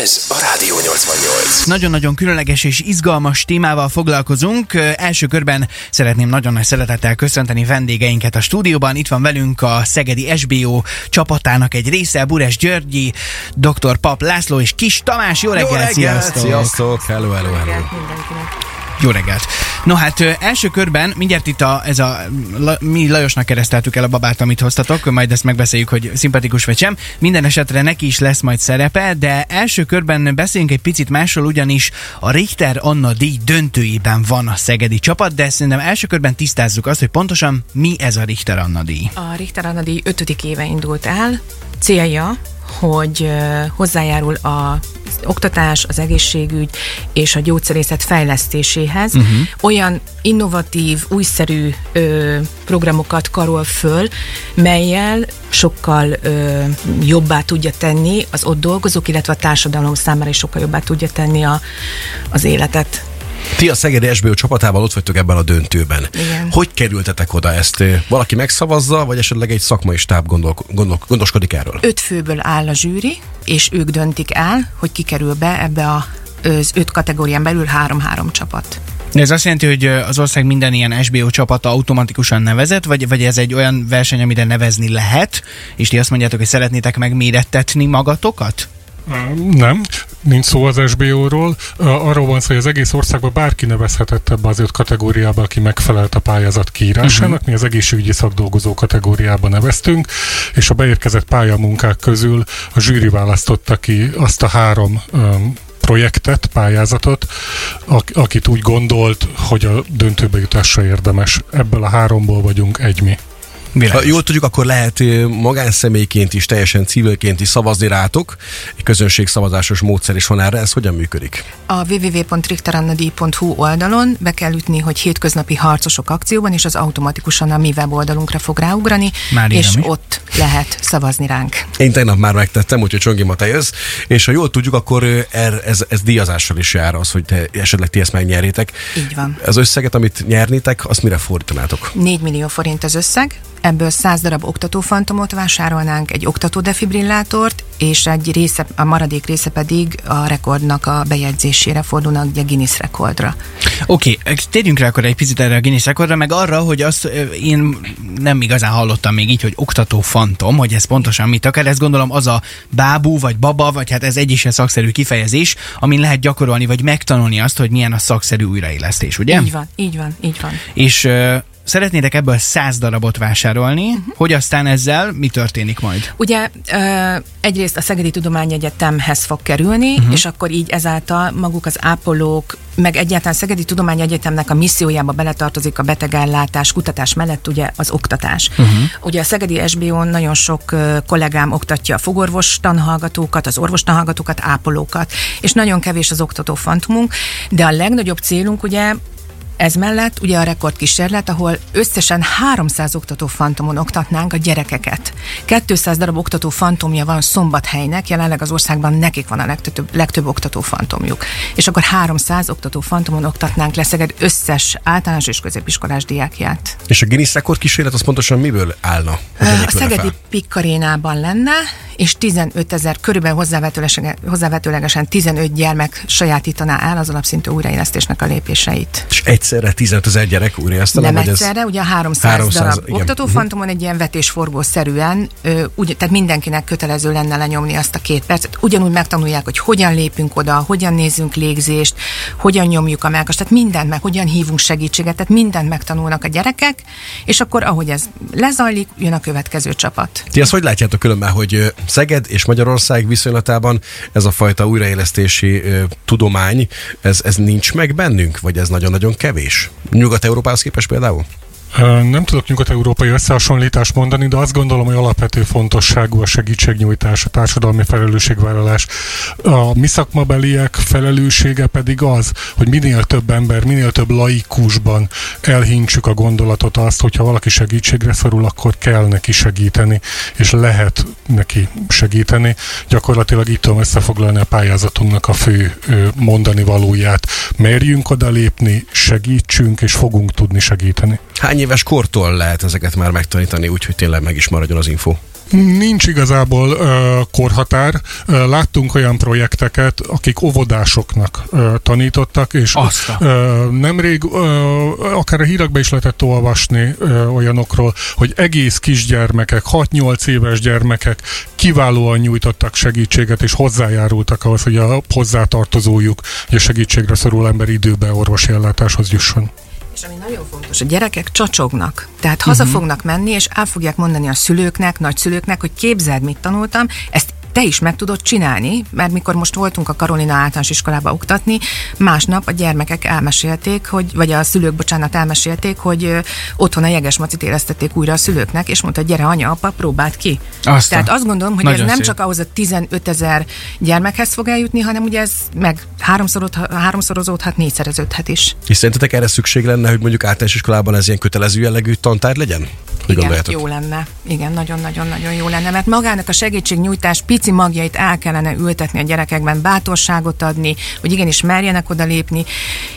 Ez a Rádió 88. Nagyon-nagyon különleges és izgalmas témával foglalkozunk. Első körben szeretném nagyon nagy szeretettel köszönteni vendégeinket a stúdióban. Itt van velünk a Szegedi SBO csapatának egy része, Bures Györgyi, dr. Pap László és Kis Tamás. Jó reggelt, Jó reggelt, sziasztok! sziasztok! Hello, hello, hello. mindenkinek. Jó reggelt! No hát első körben mindjárt itt a, ez a, mi Lajosnak kereszteltük el a babát, amit hoztatok, majd ezt megbeszéljük, hogy szimpatikus vagy sem. Minden esetre neki is lesz majd szerepe, de első körben beszéljünk egy picit másról, ugyanis a Richter Anna díj döntőjében van a szegedi csapat, de szerintem első körben tisztázzuk azt, hogy pontosan mi ez a Richter Anna díj. A Richter Anna díj ötödik éve indult el. Célja, hogy hozzájárul a az oktatás, az egészségügy és a gyógyszerészet fejlesztéséhez. Uh-huh. Olyan innovatív, újszerű ö, programokat karol föl, melyel sokkal ö, jobbá tudja tenni az ott dolgozók, illetve a társadalom számára is sokkal jobbá tudja tenni a, az életet. Ti a Szegedi SBO csapatával ott vagytok ebben a döntőben. Igen. Hogy kerültetek oda ezt? Valaki megszavazza, vagy esetleg egy szakmai stáb gondol, gondol, gondoskodik erről? Öt főből áll a zsűri, és ők döntik el, hogy ki kerül be ebbe a, az öt kategórián belül három-három csapat. De ez azt jelenti, hogy az ország minden ilyen SBO csapata automatikusan nevezett, vagy, vagy ez egy olyan verseny, amire nevezni lehet, és ti azt mondjátok, hogy szeretnétek megmérettetni magatokat? Nem, nincs szó az SBO-ról. Arról van szó, hogy az egész országban bárki nevezhetett ebbe az öt kategóriába, aki megfelelt a pályázat kiírásának. Uh-huh. Mi az egészségügyi szakdolgozó kategóriába neveztünk, és a beérkezett pályamunkák közül a zsűri választotta ki azt a három um, projektet, pályázatot, ak- akit úgy gondolt, hogy a döntőbe jutásra érdemes. Ebből a háromból vagyunk egy mi. Ha Világos. jól tudjuk, akkor lehet eh, magánszemélyként is, teljesen civilként is szavazni rátok. Egy közönségszavazásos módszer is van erre. Ez hogyan működik? A www.richterannadi.hu oldalon be kell ütni, hogy hétköznapi harcosok akcióban, és az automatikusan a mi weboldalunkra fog ráugrani, Már és is. ott lehet szavazni ránk. Én tegnap már megtettem, úgyhogy Csongima te jössz. És ha jól tudjuk, akkor er, ez, ez díjazással is jár az, hogy te, esetleg ti ezt megnyerjétek. Így van. Az összeget, amit nyernétek, azt mire fordítanátok? 4 millió forint az összeg, ebből 100 darab oktatófantomot vásárolnánk, egy oktatódefibrillátort, és egy része, a maradék része pedig a rekordnak a bejegyzésére fordulnak ugye Guinness rekordra. Oké, okay, térjünk rá akkor egy picit erre a Guinness rekordra, meg arra, hogy azt én nem igazán hallottam még így, hogy oktató fantom, hogy ez pontosan mit akar. Ez gondolom az a bábú, vagy baba, vagy hát ez egy is egy szakszerű kifejezés, amin lehet gyakorolni, vagy megtanulni azt, hogy milyen a szakszerű újraélesztés, ugye? Így van, így van, így van. És szeretnétek ebből száz darabot vásárolni, uh-huh. hogy aztán ezzel mi történik majd? Ugye egyrészt a Szegedi Tudományegyetemhez fog kerülni, uh-huh. és akkor így ezáltal maguk az ápolók, meg egyáltalán Szegedi Tudományegyetemnek a missziójába beletartozik a betegellátás, kutatás mellett ugye az oktatás. Uh-huh. Ugye a Szegedi SBO-n nagyon sok kollégám oktatja a fogorvos tanhallgatókat, az orvos tanhallgatókat, ápolókat, és nagyon kevés az oktató fantomunk, de a legnagyobb célunk ugye ez mellett ugye a rekordkísérlet, ahol összesen 300 oktató fantomon oktatnánk a gyerekeket. 200 darab oktató fantomja van Szombathelynek, jelenleg az országban nekik van a legtöbb, legtöbb oktató fantomjuk. És akkor 300 oktató fantomon oktatnánk leszeged összes általános és középiskolás diákját. És a Guinness rekord kísérlet az pontosan miből állna? A Szegedi? Pikkarénában lenne, és 15 ezer, körülbelül hozzávetőlegesen, hozzávetőlegesen 15 gyermek sajátítaná el az alapszintű újraélesztésnek a lépéseit. És egyszerre 15 ezer gyerek újraélesztene? Nem vagy ez- egyszerre, ugye a 300, 300, 300 darab igen. oktatófantomon egy ilyen vetésforgószerűen, úgy, tehát mindenkinek kötelező lenne lenyomni azt a két percet. Ugyanúgy megtanulják, hogy hogyan lépünk oda, hogyan nézzünk légzést, hogyan nyomjuk a melkast, tehát mindent meg, hogyan hívunk segítséget, tehát mindent megtanulnak a gyerekek, és akkor ahogy ez lezajlik, jön a következő csapat. Ti azt hogy látjátok különben, hogy Szeged és Magyarország viszonylatában ez a fajta újraélesztési tudomány, ez, ez nincs meg bennünk, vagy ez nagyon-nagyon kevés? Nyugat-Európához képest például? Nem tudok nyugat-európai összehasonlítást mondani, de azt gondolom, hogy alapvető fontosságú a segítségnyújtás, a társadalmi felelősségvállalás. A mi szakmabeliek felelőssége pedig az, hogy minél több ember, minél több laikusban elhintsük a gondolatot azt, hogyha valaki segítségre szorul, akkor kell neki segíteni, és lehet neki segíteni. Gyakorlatilag itt tudom összefoglalni a pályázatunknak a fő mondani valóját. Merjünk odalépni, segítsünk, és fogunk tudni segíteni. Hány éves kortól lehet ezeket már megtanítani, úgyhogy tényleg meg is maradjon az info? Nincs igazából uh, korhatár. Uh, láttunk olyan projekteket, akik óvodásoknak uh, tanítottak, és Azt a- uh, nemrég uh, akár a hírekbe is lehetett olvasni uh, olyanokról, hogy egész kisgyermekek, 6-8 éves gyermekek kiválóan nyújtottak segítséget, és hozzájárultak ahhoz, hogy a hozzátartozójuk, hogy a segítségre szorul ember időben orvosi ellátáshoz jusson. És ami nagyon fontos, a gyerekek csacsognak. Tehát haza Mhm. fognak menni, és el fogják mondani a szülőknek, nagyszülőknek, hogy képzeld, mit tanultam, ezt te is meg tudod csinálni, mert mikor most voltunk a Karolina általános iskolába oktatni, másnap a gyermekek elmesélték, hogy, vagy a szülők, bocsánat, elmesélték, hogy otthon a jegesmacit éreztették újra a szülőknek, és mondta, gyere anya, apa, próbáld ki. Azt a- Tehát azt gondolom, hogy Nagyon ez nem szép. csak ahhoz a 15 ezer gyermekhez fog eljutni, hanem ugye ez meg háromszorod- háromszorozódhat, négyszereződhet is. És szerintetek erre szükség lenne, hogy mondjuk általános iskolában ez ilyen kötelező jellegű tantár legyen? Hogy Igen, jó lenne. Igen, nagyon-nagyon-nagyon jó lenne, mert magának a segítségnyújtás pici magjait el kellene ültetni a gyerekekben, bátorságot adni, hogy igenis merjenek odalépni,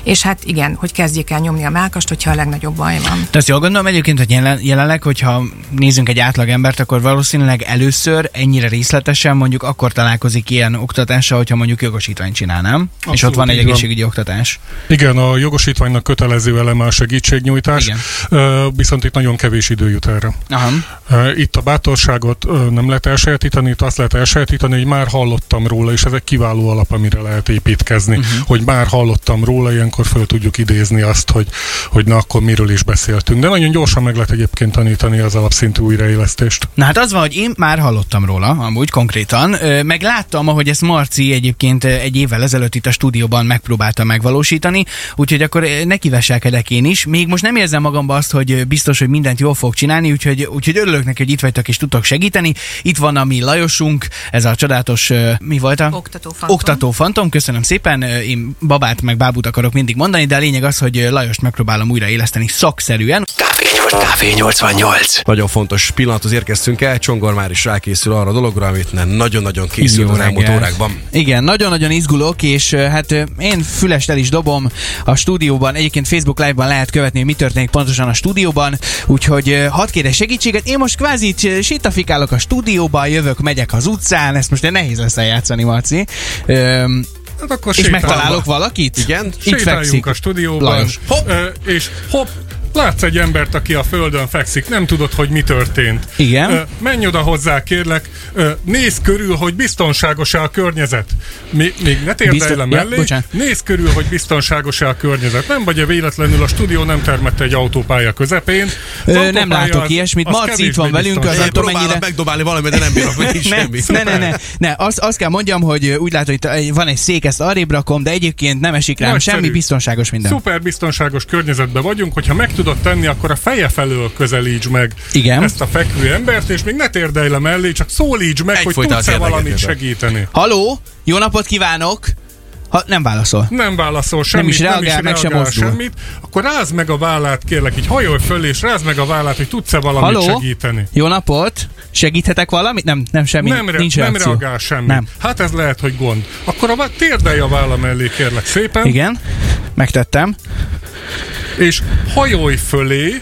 és hát igen, hogy kezdjék el nyomni a mákast, hogyha a legnagyobb baj van. De azt jól gondolom egyébként, hogy jelen, jelenleg, hogyha nézzünk egy átlag embert, akkor valószínűleg először ennyire részletesen mondjuk akkor találkozik ilyen oktatással, hogyha mondjuk jogosítványt csinál, nem? és Abszolút ott van egy van. egészségügyi oktatás. Igen, a jogosítványnak kötelező eleme a segítségnyújtás, Igen. Viszont itt nagyon kevés idő jut erre. Aha. Itt a bátorságot nem lehet elsajátítani, itt azt lehet elsajátítani, hogy már hallottam róla, és ez egy kiváló alap, amire lehet építkezni, uh-huh. hogy már hallottam róla, ilyenkor föl tudjuk idézni azt, hogy, hogy na akkor miről is beszéltünk. De nagyon gyorsan meg lehet egyébként tanítani az alapszintű újraélesztést. Na hát az van, hogy én már hallottam róla, amúgy konkrétan, meg láttam, ahogy ezt Marci egyébként egy évvel ezelőtt itt a stúdióban megpróbálta megvalósítani, úgyhogy akkor ö, nekiveselkedek én is. Még most nem érzem magamba azt, hogy biztos, hogy mindent jól fog csinálni, úgyhogy, úgyhogy örülök neki, hogy itt vagytok és tudtok segíteni. Itt van a mi Lajosunk, ez a csodálatos, mi volt a? Oktató fantom. Oktató fantom, köszönöm szépen. Én babát meg bábút akarok mindig mondani, de a lényeg az, hogy Lajost megpróbálom újraéleszteni szakszerűen. Café, nyolc- Café 88. Nagyon fontos pillanathoz érkeztünk el, Csongor már is rákészül arra a dologra, amit nem nagyon-nagyon készült Jó az elmúlt órákban. Igen, nagyon-nagyon izgulok, és hát én fülest el is dobom a stúdióban. Egyébként Facebook Live-ban lehet követni, hogy mi történik pontosan a stúdióban, úgyhogy hadd kérek segítséget. Én most kvázi itt ö, sétafikálok a stúdióban, jövök, megyek az utcán, ezt most nehéz lesz eljátszani, Marci. Öm, Hát akkor és megtalálok valakit? Igen? Itt fekszik. a stúdióban, Lajos. hopp. és hopp, látsz egy embert, aki a földön fekszik, nem tudod, hogy mi történt. Igen. Ö, menj oda hozzá, kérlek, ö, nézz körül, hogy biztonságos-e a környezet. Mi, még ne térdelj Biztos- le ja, mellé, bocsánat. nézz körül, hogy biztonságos-e a környezet. Nem vagy-e véletlenül a stúdió nem termette egy autópálya közepén. Az Ö, autópálya nem látok az- ilyesmit. az Marci itt van velünk, az nem tudom, mennyire- megdobálni valamit, de nem bírok meg Ne, semmit. ne, ne, ne, ne, azt, azt kell mondjam, hogy úgy látom, hogy van egy szék, ezt arrébb rakom, de egyébként nem esik rám Nagyszerű. semmi, biztonságos minden. Szuper biztonságos környezetben vagyunk, hogyha meg tudod tenni, akkor a feje felől közelíts meg Igen. ezt a fekvő embert, és még ne térdelj le mellé, csak szólíts meg, hogy Egyfolytán tudsz-e valamit segíteni. Haló, jó napot kívánok! Ha, nem válaszol. Nem válaszol semmit, is reagál, meg sem mozdul. semmit, akkor rázd meg a vállát, kérlek, így hajolj föl, és rázd meg a vállát, hogy tudsz-e valamit Haló? segíteni. Jó napot! Segíthetek valamit? Nem, nem semmi. nem, re- nincs nem reakció. reagál semmit. Nem. Hát ez lehet, hogy gond. Akkor a vá- térdelj a válla mellé, kérlek szépen, Igen, megtettem. És hajolj fölé,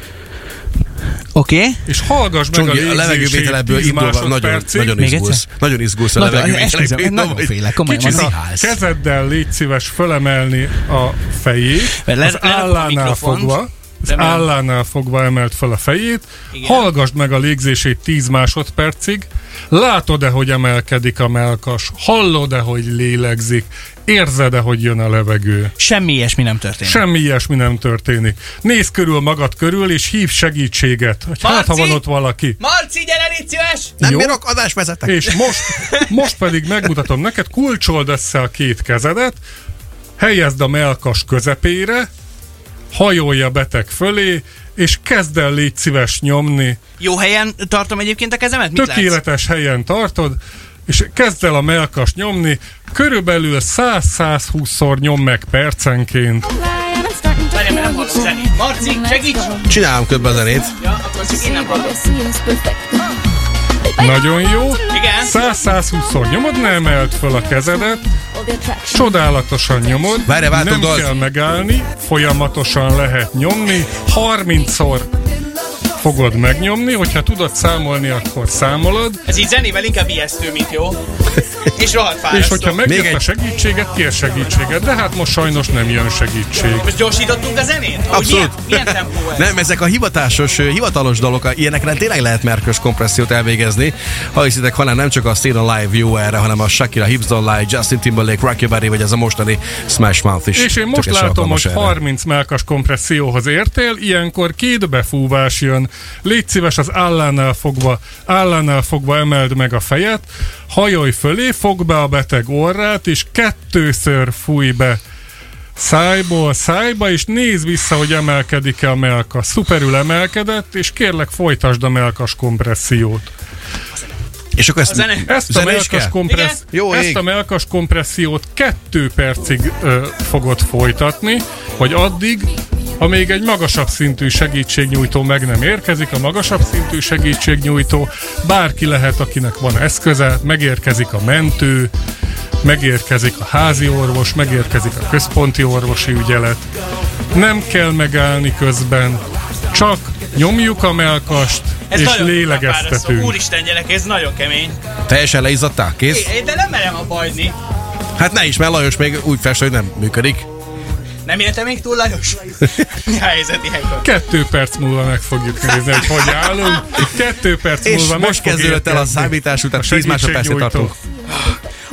Oké. Okay. és hallgass meg Csongi, a a levegővétel ebből légzését 10 indulva nagyon, nagyon izgulsz. Nagyon izgulsz a Nagyon- levegővétel esküszöm, indulva, nagyon félek, komolyan Kicsit a kezeddel légy szíves fölemelni a fejét, Le- az a állánál fogva, az állánál fogva emelt fel a fejét, Igen. hallgassd meg a légzését 10 másodpercig, látod-e, hogy emelkedik a melkas, hallod-e, hogy lélegzik, érzed-e, hogy jön a levegő. Semmi ilyesmi nem történt. Semmi ilyesmi nem történik. Nézd körül magad körül, és hív segítséget. Hogy hát, ha Marci! van ott valaki. Marci, gyere, légy szíves! Nem Jó. bírok, adás vezetek. És most, most pedig megmutatom neked, kulcsold össze a két kezedet, helyezd a melkas közepére, hajolj a beteg fölé, és kezd el légy szíves nyomni. Jó helyen tartom egyébként a kezemet? Mit látsz? Tökéletes helyen tartod, és kezd el a melkas nyomni, körülbelül 100-120-szor nyom meg percenként. Várjál, mert nem hallok zenét. Marci, segíts! Csinálom közben a zenét. Ja, akkor csak én nem hallok. Nagyon jó. Igen. 100-120-szor nyomod, ne emelt fel a kezedet. Csodálatosan nyomod. Váltok Nem kell megállni, folyamatosan lehet nyomni. 30-szor fogod megnyomni, hogyha tudod számolni, akkor számolod, Ez így zenével inkább ijesztő, mint jó. És rohadt fárasztó. és hogyha Még megjött egy- a segítséget, kér segítséget, de hát most sajnos nem jön segítség. Most gyorsítottunk a zenét? Ahogy Abszolút. Milyen, milyen tempó ez? Nem, ezek a hivatásos, hivatalos dalok, ilyenekre tényleg lehet merkös kompressziót elvégezni. Ha hiszitek, hanem nem csak a Still Alive jó erre, hanem a Shakira Hips Don't Lie, Justin Timberlake, Rock Your Body, vagy ez a mostani Smash Mouth is. És én most látom, hogy erre. 30 melkas kompresszióhoz értél, ilyenkor két befúvás jön. Légy szíves, az állánál fogva, állánál fogva emeld meg a fejet, hajolj fölé, fogd be a beteg orrát, és kettőször fúj be szájból szájba, és nézd vissza, hogy emelkedik-e a melkas. Szuperül emelkedett, és kérlek folytasd a melkas kompressziót. És akkor ezt, A zene- Ezt a, melkas kompressz... Jó ezt ég. a melkas kompressziót kettő percig ö, fogod folytatni, vagy addig, amíg egy magasabb szintű segítségnyújtó meg nem érkezik, a magasabb szintű segítségnyújtó bárki lehet, akinek van eszköze, megérkezik a mentő, megérkezik a házi orvos, megérkezik a központi orvosi ügyelet. Nem kell megállni közben, csak nyomjuk a melkast, Ez és lélegeztetünk. Úristen gyerek, ez nagyon kemény. teljesen leizzadtál? Kész? É, de nem merem abba hagyni. Hát ne is, mert Lajos még úgy fest, hogy nem működik. Nem érte még túl Lajos? Mi a helyzet ilyenkor? Kettő perc múlva meg fogjuk nézni, hogy hogy állunk. Kettő perc És múlva most kezdődött el a számítás után, a 10 másodpercet tartunk.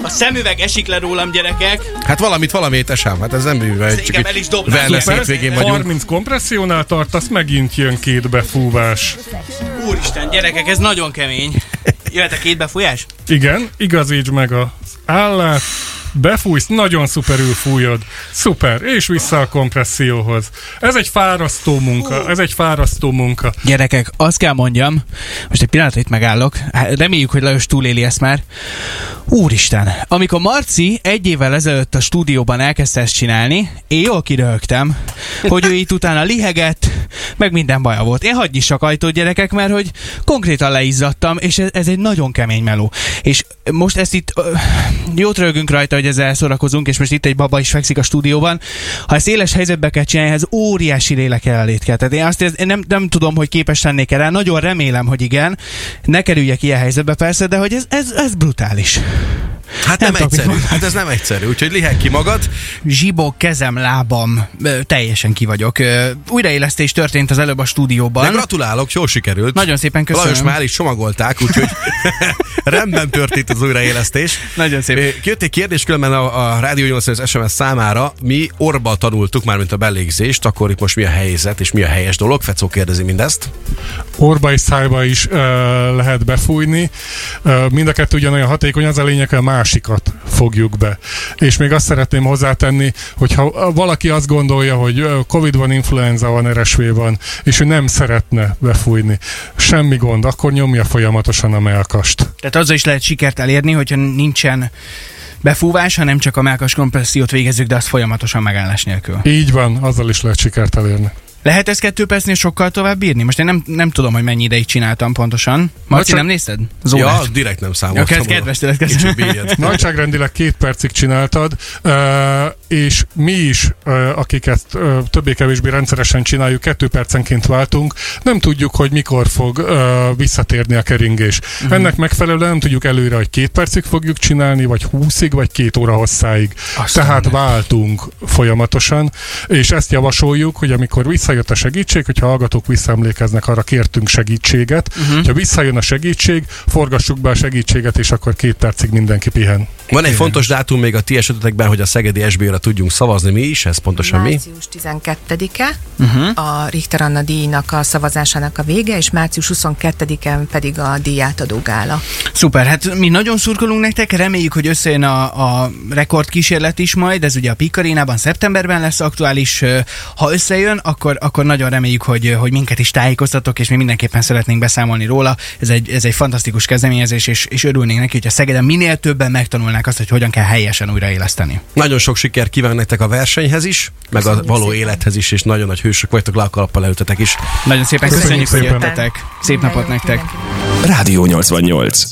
A szemüveg esik le rólam, gyerekek. Hát valamit, valamit esem. Hát ez nem művel, csak el is dobnám. wellness hétvégén vagyunk. 30 kompressziónál tartasz, megint jön két befúvás. Úristen, gyerekek, ez nagyon kemény. Jöhet a két befújás? Igen, igazítsd meg az állát, befújsz, nagyon szuperül fújod. Szuper, és vissza a kompresszióhoz. Ez egy fárasztó munka, ez egy fárasztó munka. Gyerekek, azt kell mondjam, most egy pillanatra itt megállok, hát reméljük, hogy Lajos túléli ezt már. Úristen, amikor Marci egy évvel ezelőtt a stúdióban elkezdte ezt csinálni, én jól kiröhögtem, hogy ő itt utána lihegett, meg minden baja volt. Én hagyj is ajtót, gyerekek, mert hogy konkrétan leizzadtam, és ez, ez egy nagyon kemény meló. És most ezt itt jót rögünk rajta, hogy ezzel szórakozunk, és most itt egy baba is fekszik a stúdióban. Ha ezt éles helyzetbe kell csinálni, ez óriási lélek jelenlét kell. Tehát én azt én nem, nem tudom, hogy képes lennék erre. Nagyon remélem, hogy igen. Ne kerüljek ilyen helyzetbe persze, de hogy ez, ez, ez brutális. Hát Nem nem, egyszerű. mondani. Hát ez nem egyszerű. Úgyhogy liheg ki magad. Zsibok, kezem, lábam, ö, teljesen ki vagyok. Ö, Újraélesztés történt az előbb a De stúdióban. gratulálok, jól sikerült. Nagyon szépen köszönöm. Lajos már el is csomagolták, úgyhogy rendben történt az újraélesztés. Nagyon szép. Ö, Jött egy kérdés különben a, a Rádió 8 SMS számára. Mi orba tanultuk már, mint a belégzést, akkor itt most mi a helyzet és mi a helyes dolog? Fecó kérdezi mindezt. Orba és szájba is uh, lehet befújni. Uh, mind a kettő ugyanolyan hatékony, az a lényeg, hogy a másikat fogjuk be. És még azt szeretném hozzátenni, hogyha valaki azt gondolja, hogy Covid van, influenza van, RSV van, és ő nem szeretne befújni, semmi gond, akkor nyomja folyamatosan a melkast. Tehát azzal is lehet sikert elérni, hogyha nincsen befúvás, hanem csak a melkas kompressziót végezzük, de azt folyamatosan megállás nélkül. Így van, azzal is lehet sikert elérni. Lehet ezt kettő percnél sokkal tovább bírni? Most én nem, nem tudom, hogy mennyi ideig csináltam pontosan. Marci, csak- nem nézted? Ja, Zólát. az direkt nem Ja, számoltam. kedves, kedves tőled, köszönöm. Nagyságrendileg két percig csináltad, és mi is, akik ezt többé-kevésbé rendszeresen csináljuk, kettő percenként váltunk, nem tudjuk, hogy mikor fog visszatérni a keringés. Uh-huh. Ennek megfelelően nem tudjuk előre, hogy két percig fogjuk csinálni, vagy húszig, vagy két óra hosszáig. Aztán Tehát nem. váltunk folyamatosan, és ezt javasoljuk, hogy amikor visszajött a segítség, hogyha hallgatók visszaemlékeznek, arra kértünk segítséget, Mhm. uh-huh. ha visszajön a segítség, forgassuk be a segítséget, és akkor két percig mindenki pihen. Van egy fontos dátum még a ti esetetekben, hogy a Szegedi SB-re tudjunk szavazni. Mi is? Ez pontosan mi? Március 12-e uh-huh. a Richter Anna díjnak a szavazásának a vége, és március 22-en pedig a díjátadó gála. Szuper, hát mi nagyon szurkolunk nektek, reméljük, hogy összejön a, a rekordkísérlet is majd, ez ugye a Pikarénában szeptemberben lesz aktuális, ha összejön, akkor akkor nagyon reméljük, hogy, hogy minket is tájékoztatok, és mi mindenképpen szeretnénk beszámolni róla. Ez egy, ez egy fantasztikus kezdeményezés, és, és örülnénk neki, hogy a Szegeden minél többen megtanulnák azt, hogy hogyan kell helyesen újraéleszteni. Nagyon sok sikert kívánok nektek a versenyhez is, meg a való szépen. élethez is, és nagyon nagy hősök vagytok, le a kalappal is. Nagyon szépen Köszönjük köszönjük, hogy jöttetek. Szép napot nektek. Rádió 88.